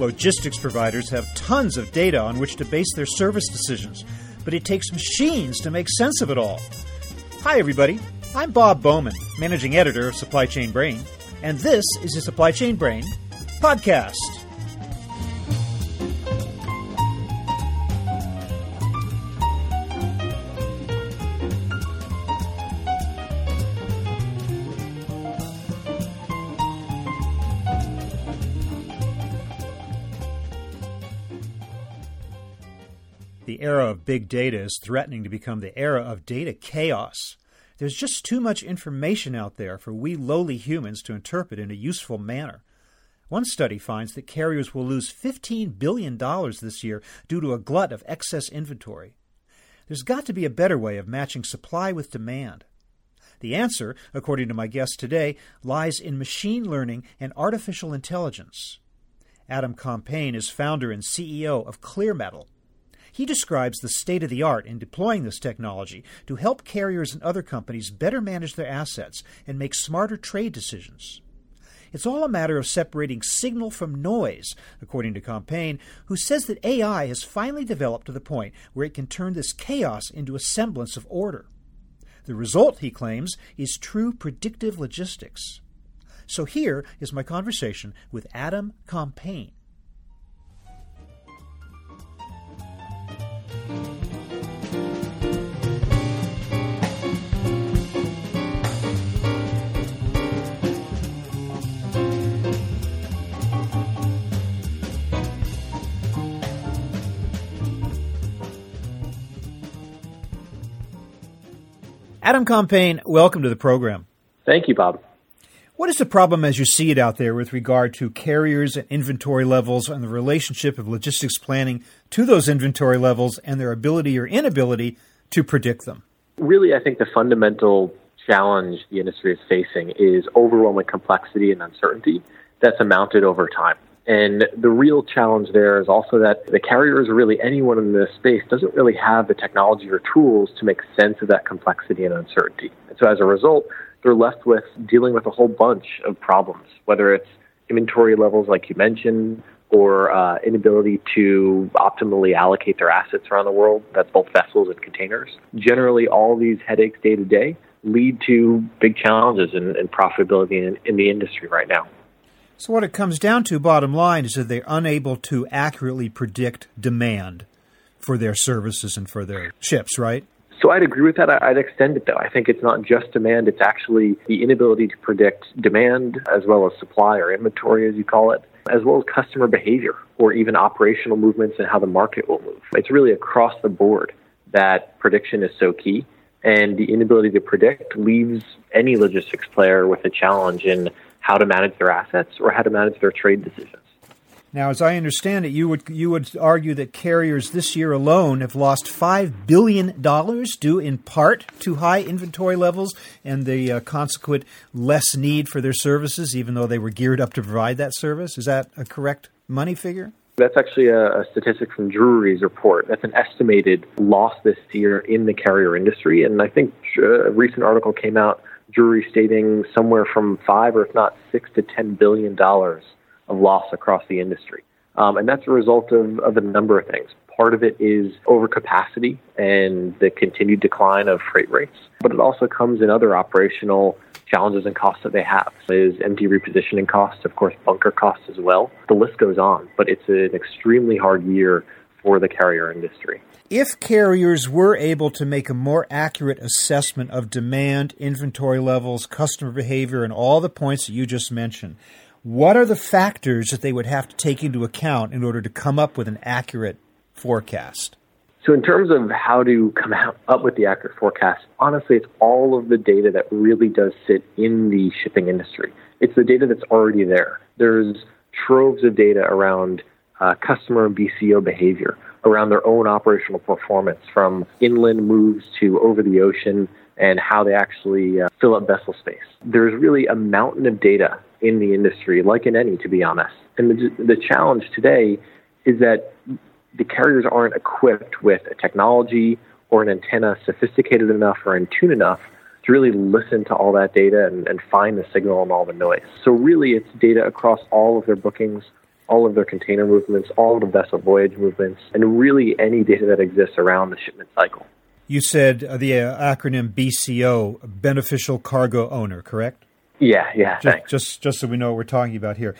Logistics providers have tons of data on which to base their service decisions, but it takes machines to make sense of it all. Hi, everybody. I'm Bob Bowman, managing editor of Supply Chain Brain, and this is the Supply Chain Brain podcast. The era of big data is threatening to become the era of data chaos. There's just too much information out there for we lowly humans to interpret in a useful manner. One study finds that carriers will lose $15 billion this year due to a glut of excess inventory. There's got to be a better way of matching supply with demand. The answer, according to my guest today, lies in machine learning and artificial intelligence. Adam Compain is founder and CEO of ClearMetal, he describes the state of the art in deploying this technology to help carriers and other companies better manage their assets and make smarter trade decisions. It's all a matter of separating signal from noise, according to Compain, who says that AI has finally developed to the point where it can turn this chaos into a semblance of order. The result, he claims, is true predictive logistics. So here is my conversation with Adam Compain. Adam Compain, welcome to the program. Thank you, Bob. What is the problem as you see it out there with regard to carriers and inventory levels and the relationship of logistics planning to those inventory levels and their ability or inability to predict them? Really, I think the fundamental challenge the industry is facing is overwhelming complexity and uncertainty that's amounted over time. And the real challenge there is also that the carriers, or really anyone in this space, doesn't really have the technology or tools to make sense of that complexity and uncertainty. And so as a result, they're left with dealing with a whole bunch of problems, whether it's inventory levels, like you mentioned, or uh, inability to optimally allocate their assets around the world. That's both vessels and containers. Generally, all these headaches day to day lead to big challenges in, in profitability in, in the industry right now. So, what it comes down to, bottom line, is that they're unable to accurately predict demand for their services and for their ships, right? So I'd agree with that. I'd extend it though. I think it's not just demand, it's actually the inability to predict demand as well as supply or inventory, as you call it, as well as customer behavior or even operational movements and how the market will move. It's really across the board that prediction is so key. And the inability to predict leaves any logistics player with a challenge in how to manage their assets or how to manage their trade decisions. Now, as I understand it, you would you would argue that carriers this year alone have lost five billion dollars, due in part to high inventory levels and the uh, consequent less need for their services, even though they were geared up to provide that service. Is that a correct money figure? That's actually a, a statistic from Drewry's report. That's an estimated loss this year in the carrier industry, and I think uh, a recent article came out Drewry stating somewhere from five or if not six to ten billion dollars of loss across the industry. Um, and that's a result of, of a number of things. Part of it is overcapacity and the continued decline of freight rates, but it also comes in other operational challenges and costs that they have. Is empty repositioning costs, of course, bunker costs as well. The list goes on, but it's an extremely hard year for the carrier industry. If carriers were able to make a more accurate assessment of demand, inventory levels, customer behavior, and all the points that you just mentioned, what are the factors that they would have to take into account in order to come up with an accurate forecast? So, in terms of how to come out, up with the accurate forecast, honestly, it's all of the data that really does sit in the shipping industry. It's the data that's already there. There's troves of data around uh, customer and BCO behavior around their own operational performance from inland moves to over the ocean and how they actually uh, fill up vessel space. There's really a mountain of data in the industry, like in any, to be honest. And the, the challenge today is that the carriers aren't equipped with a technology or an antenna sophisticated enough or in tune enough to really listen to all that data and, and find the signal and all the noise. So really, it's data across all of their bookings, all of their container movements, all of the vessel voyage movements, and really any data that exists around the shipment cycle. You said uh, the uh, acronym BCO, Beneficial Cargo Owner, correct? Yeah, yeah, just, thanks. Just, just so we know what we're talking about here.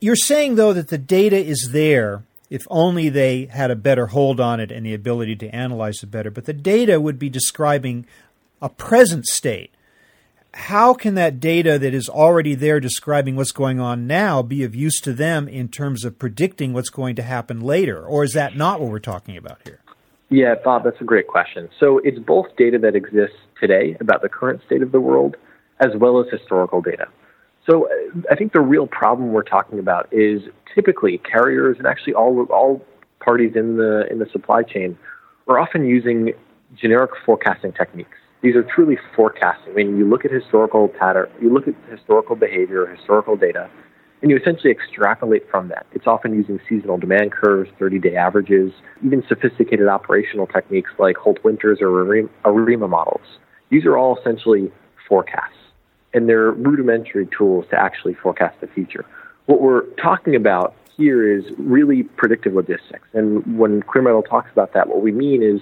You're saying, though, that the data is there if only they had a better hold on it and the ability to analyze it better. But the data would be describing a present state. How can that data that is already there describing what's going on now be of use to them in terms of predicting what's going to happen later? Or is that not what we're talking about here? Yeah, Bob, that's a great question. So it's both data that exists today about the current state of the world as well as historical data. So uh, I think the real problem we're talking about is typically carriers and actually all all parties in the in the supply chain are often using generic forecasting techniques. These are truly forecasting. I mean, you look at historical pattern, you look at historical behavior, historical data, and you essentially extrapolate from that. It's often using seasonal demand curves, 30-day averages, even sophisticated operational techniques like Holt-Winters or ARIMA models. These are all essentially forecasts and they're rudimentary tools to actually forecast the future. What we're talking about here is really predictive logistics. And when ClearMetal talks about that, what we mean is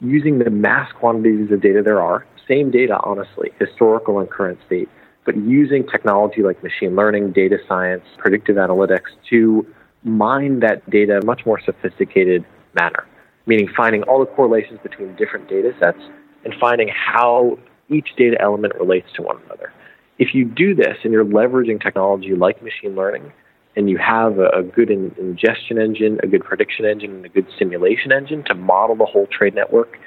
using the mass quantities of data there are, same data, honestly, historical and current state, but using technology like machine learning, data science, predictive analytics to mine that data in a much more sophisticated manner, meaning finding all the correlations between different data sets and finding how each data element relates to one another. If you do this and you're leveraging technology like machine learning, and you have a, a good in, ingestion engine, a good prediction engine, and a good simulation engine to model the whole trade network,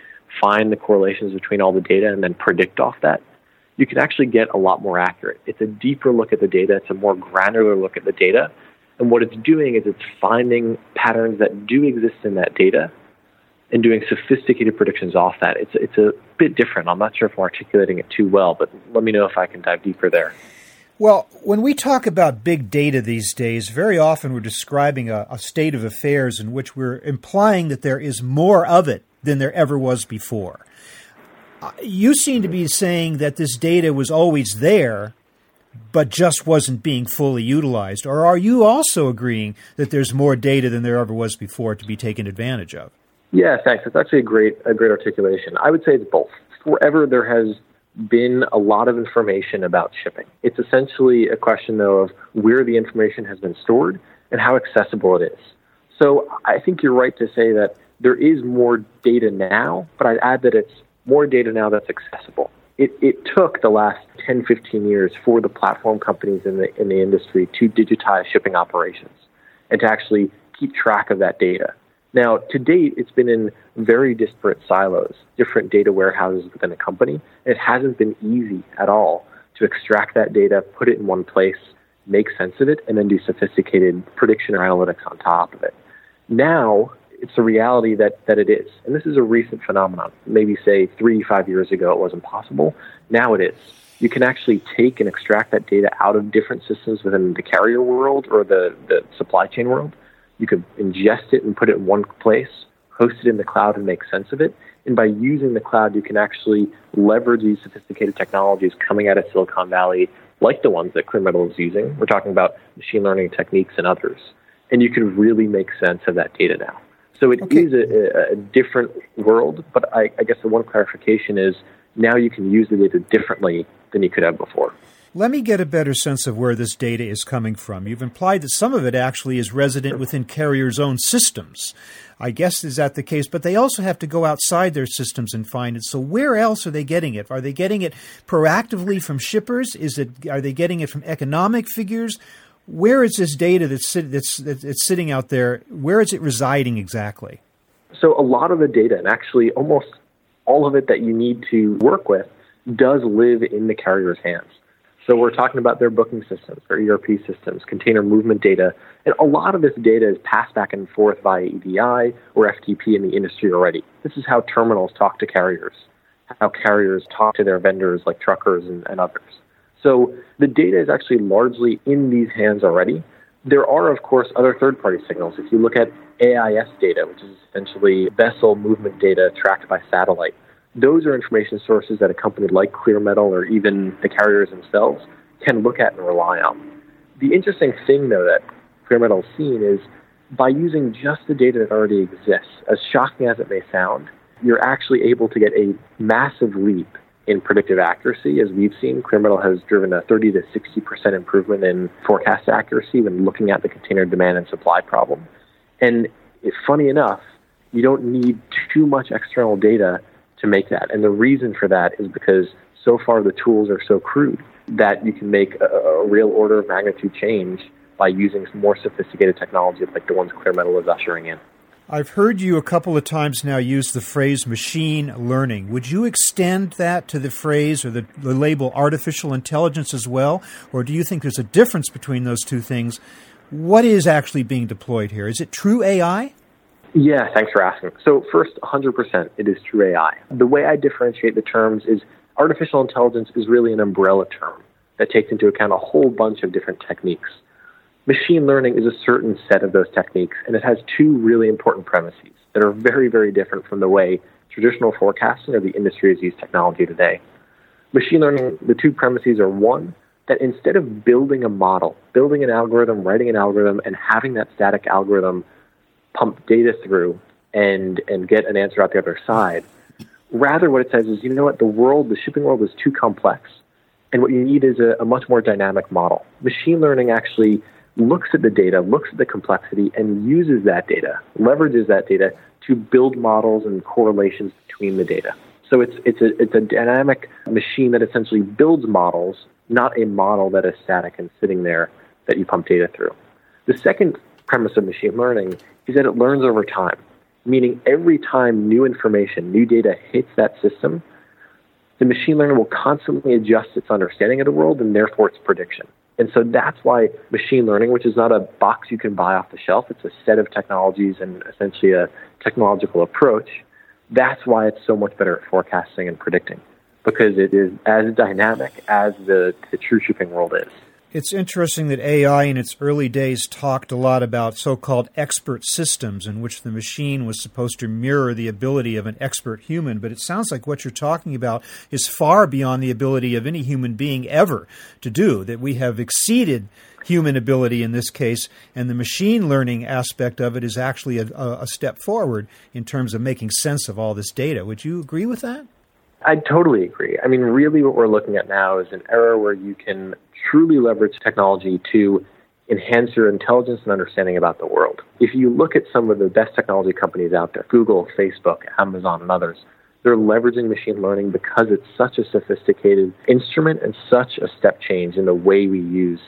find the correlations between all the data, and then predict off that, you can actually get a lot more accurate. It's a deeper look at the data, it's a more granular look at the data. And what it's doing is it's finding patterns that do exist in that data and doing sophisticated predictions off that. It's it's a bit different. I'm not sure if I'm articulating it too well, but let me know if I can dive deeper there. Well, when we talk about big data these days, very often we're describing a, a, state of affairs in which we're implying that there is more of it than there ever was before. Uh, you seem to be saying that this data was always there, but just wasn't being fully utilized. Or are you also agreeing that there's more data than there ever was before to be taken advantage of? Yeah, thanks. It's actually a great a great articulation. I would say it's both. Forever there has been a lot of information about shipping. It's essentially a question though of where the information has been stored and how accessible it is. So I think you're right to say that there is more data now, but I'd add that it's more data now that's accessible. It, it took the last 10, 15 years for the platform companies in the, in the industry to digitize shipping operations and to actually keep track of that data. Now, to date, it's been in very disparate silos, different data warehouses within a company. It hasn't been easy at all to extract that data, put it in one place, make sense of it, and then do sophisticated prediction or analytics on top of it. Now, it's a reality that, that it is. And this is a recent phenomenon. Maybe say three, five years ago, it wasn't possible. Now it is. You can actually take and extract that data out of different systems within the carrier world or the, the supply chain world you could ingest it and put it in one place, host it in the cloud and make sense of it. And by using the cloud, you can actually leverage these sophisticated technologies coming out of Silicon Valley, like the ones that ClearMetal is using. We're talking about machine learning techniques and others. And you can really make sense of that data now. So it okay. is a, a, different world, but I, I guess the one clarification is now you can use the data differently than you could have before. Let me get a better sense of where this data is coming from. You've implied that some of it actually is resident within carriers' own systems. I guess is that the case, but they also have to go outside their systems and find it. So where else are they getting it? Are they getting it proactively from shippers? Is it are they getting it from economic figures? Where is this data that's that's that's sitting out there? Where is it residing exactly? So a lot of the data, and actually almost all of it that you need to work with, does live in the carrier's hands. So we're talking about their booking systems, their ERP systems, container movement data, and a lot of this data is passed back and forth via EDI or FTP in the industry already. This is how terminals talk to carriers, how carriers talk to their vendors like truckers and, and others. So the data is actually largely in these hands already. There are, of course, other third party signals. If you look at AIS data, which is essentially vessel movement data tracked by satellite, those are information sources that a company like ClearMetal or even the carriers themselves can look at and rely on. The interesting thing, though, that Clear Metal's seen is by using just the data that already exists, as shocking as it may sound, you're actually able to get a massive leap in predictive accuracy. As we've seen, Clear Metal has driven a 30 to 60% improvement in forecast accuracy when looking at the container demand and supply problem. And funny enough, you don't need too much external data to make that. And the reason for that is because so far the tools are so crude that you can make a, a real order of magnitude change by using more sophisticated technology like the ones Clear Metal is ushering in. I've heard you a couple of times now use the phrase machine learning. Would you extend that to the phrase or the, the, label artificial intelligence as well? Or do you think there's a difference between those two things? What is actually being deployed here? Is it true AI? Yeah, thanks for asking. So, first, 100% it is true AI. The way I differentiate the terms is artificial intelligence is really an umbrella term that takes into account a whole bunch of different techniques. Machine learning is a certain set of those techniques, and it has two really important premises that are very, very different from the way traditional forecasting or the industry has used technology today. Machine learning, the two premises are one, that instead of building a model, building an algorithm, writing an algorithm, and having that static algorithm pump data through and, and get an answer out the other side, rather what it says is, you know what, the world, the shipping world is too complex. And what you need is a, a much more dynamic model. Machine learning actually looks at the data, looks at the complexity, and uses that data, leverages that data to build models and correlations between the data. So it's, it's, a, it's a dynamic machine that essentially builds models, not a model that is static and sitting there that you pump data through. The second premise of machine learning is that it learns over time, meaning every time new information, new data hits that system, the machine learning will constantly adjust its understanding of the world and therefore its prediction. And so that's why machine learning, which is not a box you can buy off the shelf, it's a set of technologies and essentially a technological approach. That's why it's so much better at forecasting and predicting because it is as dynamic as the, the true shipping world is. It's interesting that AI in its early days talked a lot about so called expert systems in which the machine was supposed to mirror the ability of an expert human. But it sounds like what you're talking about is far beyond the ability of any human being ever to do, that we have exceeded human ability in this case, and the machine learning aspect of it is actually a, a step forward in terms of making sense of all this data. Would you agree with that? I totally agree. I mean, really, what we're looking at now is an era where you can truly leverage technology to enhance your intelligence and understanding about the world. If you look at some of the best technology companies out there, Google, Facebook, Amazon, and others, they're leveraging machine learning because it's such a sophisticated instrument and such a step change in the way we use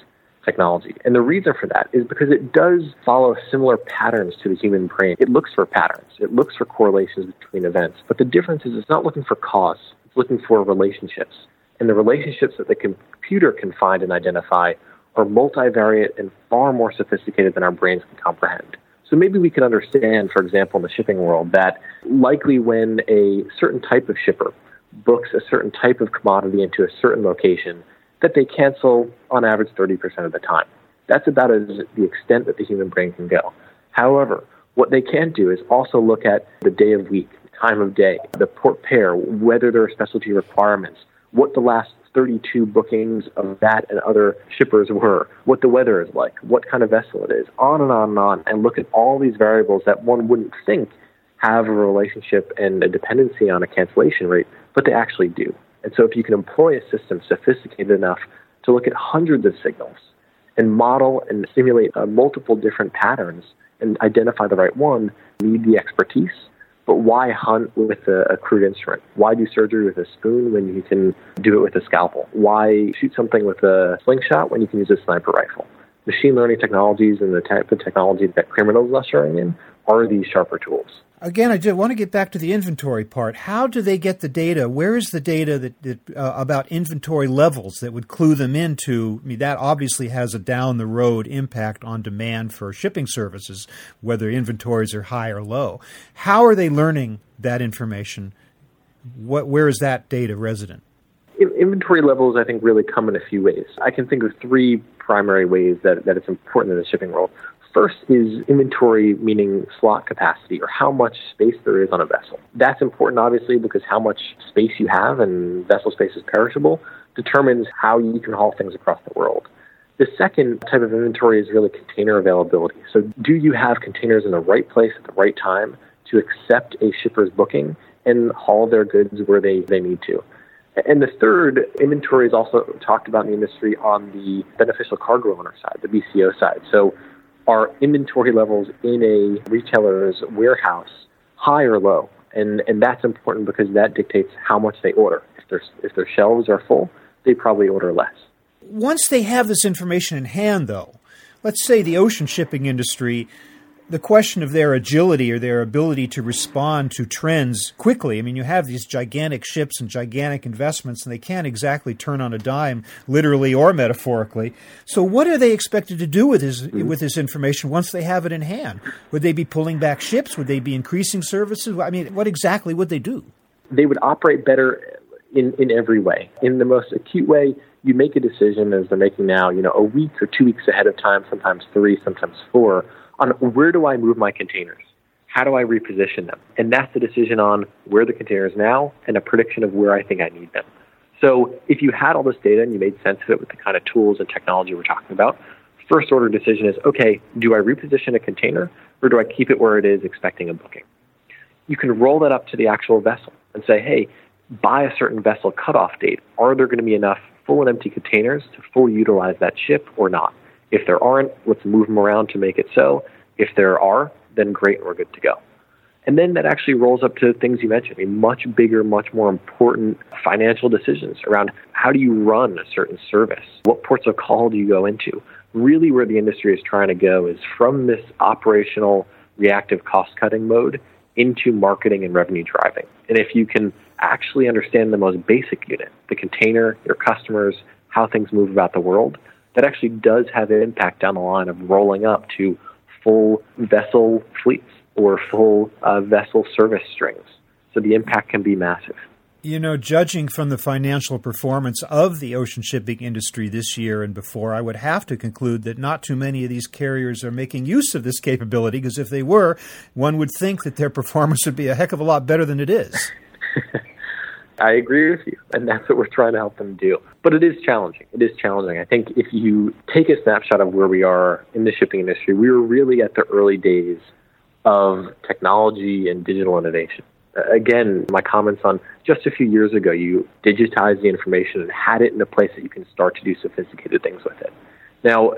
technology. And the reason for that is because it does follow similar patterns to the human brain. It looks for patterns, it looks for correlations between events. But the difference is it's not looking for cause, it's looking for relationships. And the relationships that the computer can find and identify are multivariate and far more sophisticated than our brains can comprehend. So maybe we can understand, for example, in the shipping world, that likely when a certain type of shipper books a certain type of commodity into a certain location, that they cancel on average 30% of the time. That's about as the extent that the human brain can go. However, what they can do is also look at the day of week, time of day, the port pair, whether there are specialty requirements, what the last 32 bookings of that and other shippers were, what the weather is like, what kind of vessel it is, on and on and on, and look at all these variables that one wouldn't think have a relationship and a dependency on a cancellation rate, but they actually do. And so if you can employ a system sophisticated enough to look at hundreds of signals and model and simulate uh, multiple different patterns and identify the right one, need the expertise. But why hunt with a, a crude instrument? Why do surgery with a spoon when you can do it with a scalpel? Why shoot something with a slingshot when you can use a sniper rifle? Machine learning technologies and the type of technology that Metal are ushering in are these sharper tools again, I just want to get back to the inventory part. How do they get the data? Where is the data that, that uh, about inventory levels that would clue them into? I mean, that obviously has a down the road impact on demand for shipping services, whether inventories are high or low. How are they learning that information? What, where is that data resident? Inventory levels, I think, really come in a few ways. I can think of three primary ways that, that it's important in the shipping world. First is inventory, meaning slot capacity or how much space there is on a vessel. That's important, obviously, because how much space you have and vessel space is perishable determines how you can haul things across the world. The second type of inventory is really container availability. So, do you have containers in the right place at the right time to accept a shipper's booking and haul their goods where they, they need to? And the third, inventory is also talked about in the industry on the beneficial cargo owner side, the BCO side. So, are inventory levels in a retailer's warehouse high or low? And, and that's important because that dictates how much they order. If, their if their shelves are full, they probably order less. Once they have this information in hand, though, let's say the ocean shipping industry, the question of their agility or their ability to respond to trends quickly. I mean, you have these gigantic ships and gigantic investments, and they can't exactly turn on a dime, literally or metaphorically. So, what are they expected to do with this mm-hmm. with this information once they have it in hand? Would they be pulling back ships? Would they be increasing services? I mean, what exactly would they do? They would operate better in, in every way. In the most acute way, you make a decision as they're making now, you know, a week or two weeks ahead of time, sometimes three, sometimes four, on where do I move my containers? How do I reposition them? And that's the decision on where the container is now and a prediction of where I think I need them. So if you had all this data and you made sense of it with the kind of tools and technology we're talking about, first order decision is okay, do I reposition a container or do I keep it where it is expecting a booking? You can roll that up to the actual vessel and say, hey, by a certain vessel cutoff date, are there going to be enough full and empty containers to fully utilize that ship or not? If there aren't, let's move them around to make it so. If there are, then great, we're good to go. And then that actually rolls up to things you mentioned, I mean, much bigger, much more important financial decisions around how do you run a certain service? What ports of call do you go into? Really, where the industry is trying to go is from this operational reactive cost cutting mode into marketing and revenue driving. And if you can actually understand the most basic unit, the container, your customers, how things move about the world, that actually does have an impact down the line of rolling up to full vessel fleets or full uh, vessel service strings. So the impact can be massive. You know, judging from the financial performance of the ocean shipping industry this year and before, I would have to conclude that not too many of these carriers are making use of this capability, because if they were, one would think that their performance would be a heck of a lot better than it is. I agree with you, and that's what we're trying to help them do. But it is challenging. It is challenging. I think if you take a snapshot of where we are in the shipping industry, we were really at the early days of technology and digital innovation. Again, my comments on just a few years ago, you digitized the information and had it in a place that you can start to do sophisticated things with it. Now,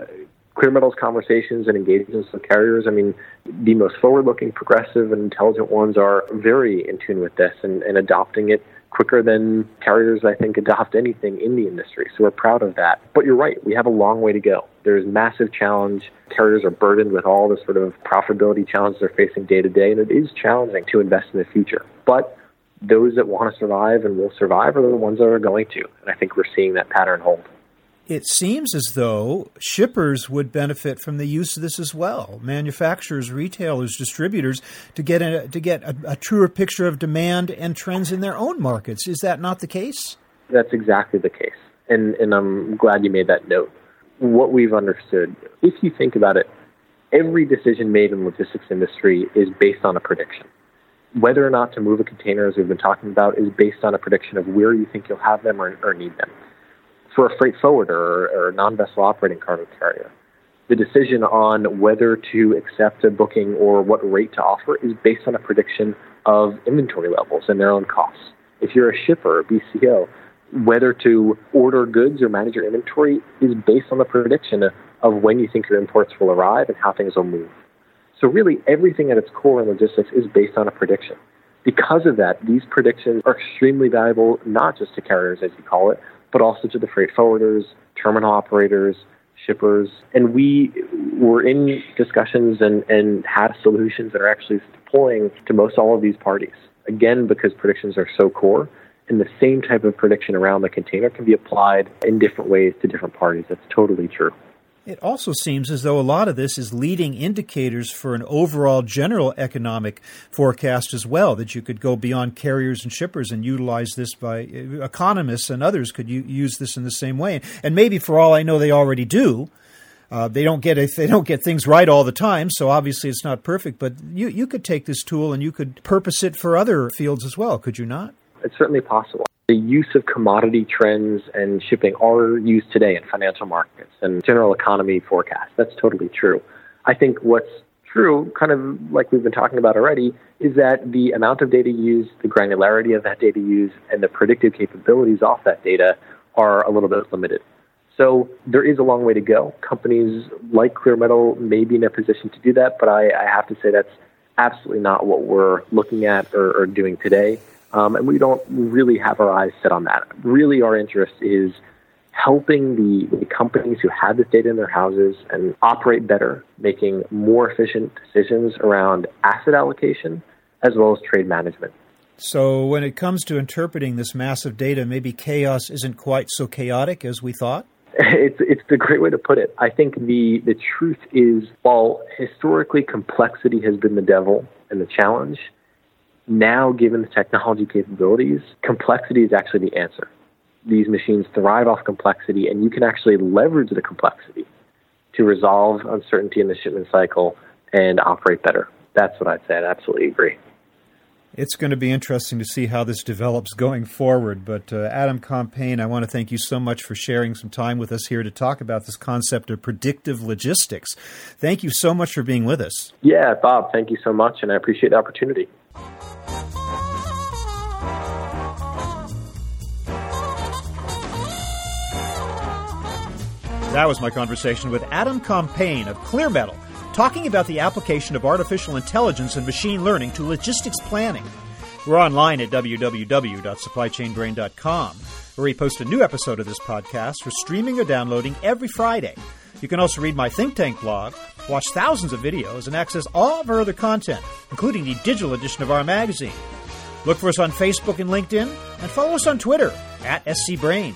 Clear Metal's conversations and engagements with carriers, I mean, the most forward looking, progressive, and intelligent ones are very in tune with this and, and adopting it quicker than carriers, I think, adopt anything in the industry. So we're proud of that. But you're right, we have a long way to go. There's massive challenge. Carriers are burdened with all the sort of profitability challenges they're facing day to day, and it is challenging to invest in the future. But those that want to survive and will survive are the ones that are going to. And I think we're seeing that pattern hold it seems as though shippers would benefit from the use of this as well. Manufacturers, retailers, distributors to get a, to get a, a, truer picture of demand and trends in their own markets. Is that not the case? That's exactly the case, and and I'm glad you made that note. What we've understood, if you think about it, every decision made in the logistics industry is based on a prediction. Whether or not to move a container, as we've been talking about, is based on a prediction of where you think you'll have them or, or need them for a freight forwarder or, or a non-vessel operating cargo carrier. The decision on whether to accept a booking or what rate to offer is based on a prediction of inventory levels and their own costs. If you're a shipper, a BCO, whether to order goods or manage your inventory is based on the prediction of when you think your imports will arrive and how things will move. So really everything at its core in logistics is based on a prediction. Because of that, these predictions are extremely valuable, not just to carriers, as you call it, but also to the freight forwarders, terminal operators, shippers. And we were in discussions and, and had solutions that are actually deploying to most all of these parties. Again, because predictions are so core, and the same type of prediction around the container can be applied in different ways to different parties. That's totally true. It also seems as though a lot of this is leading indicators for an overall general economic forecast as well, that you could go beyond carriers and shippers and utilize this by economists and others could use this in the same way. And maybe for all I know, they already do. Uh, they don't get they don't get things right all the time, so obviously it's not perfect. But you you could take this tool and you could purpose it for other fields as well, could you not? It's certainly possible. The use of commodity trends and shipping are used today in financial markets and general economy forecasts. That's totally true. I think what's true, kind of like we've been talking about already, is that the amount of data used, the granularity of that data used, and the predictive capabilities off that data are a little bit limited. So there is a long way to go. Companies like Clearmetal may be in a position to do that, but I, I have to say that's absolutely not what we're looking at or, or doing today. Um, and we don't really have our eyes set on that. Really, our interest is helping the, the companies who have this data in their houses and operate better, making more efficient decisions around asset allocation as well as trade management. So, when it comes to interpreting this massive data, maybe chaos isn't quite so chaotic as we thought? It's it's a great way to put it. I think the the truth is, while historically complexity has been the devil and the challenge, now given the technology capabilities, complexity is actually the answer. These machines thrive off complexity, and you can actually leverage the complexity to resolve uncertainty in the shipment cycle and operate better. That's what I'd say. I absolutely agree. It's going to be interesting to see how this develops going forward. But uh, Adam Compain, I want to thank you so much for sharing some time with us here to talk about this concept of predictive logistics. Thank you so much for being with us. Yeah, Bob, thank you so much, and I appreciate the opportunity. That was my conversation with Adam Compain of Clearmetal talking about the application of artificial intelligence and machine learning to logistics planning. We're online at www.supplychainbrain.com, where we post a new episode of this podcast for streaming or downloading every Friday. You can also read my think tank blog, watch thousands of videos, and access all of our other content, including the digital edition of our magazine. Look for us on Facebook and LinkedIn, and follow us on Twitter at scbrain.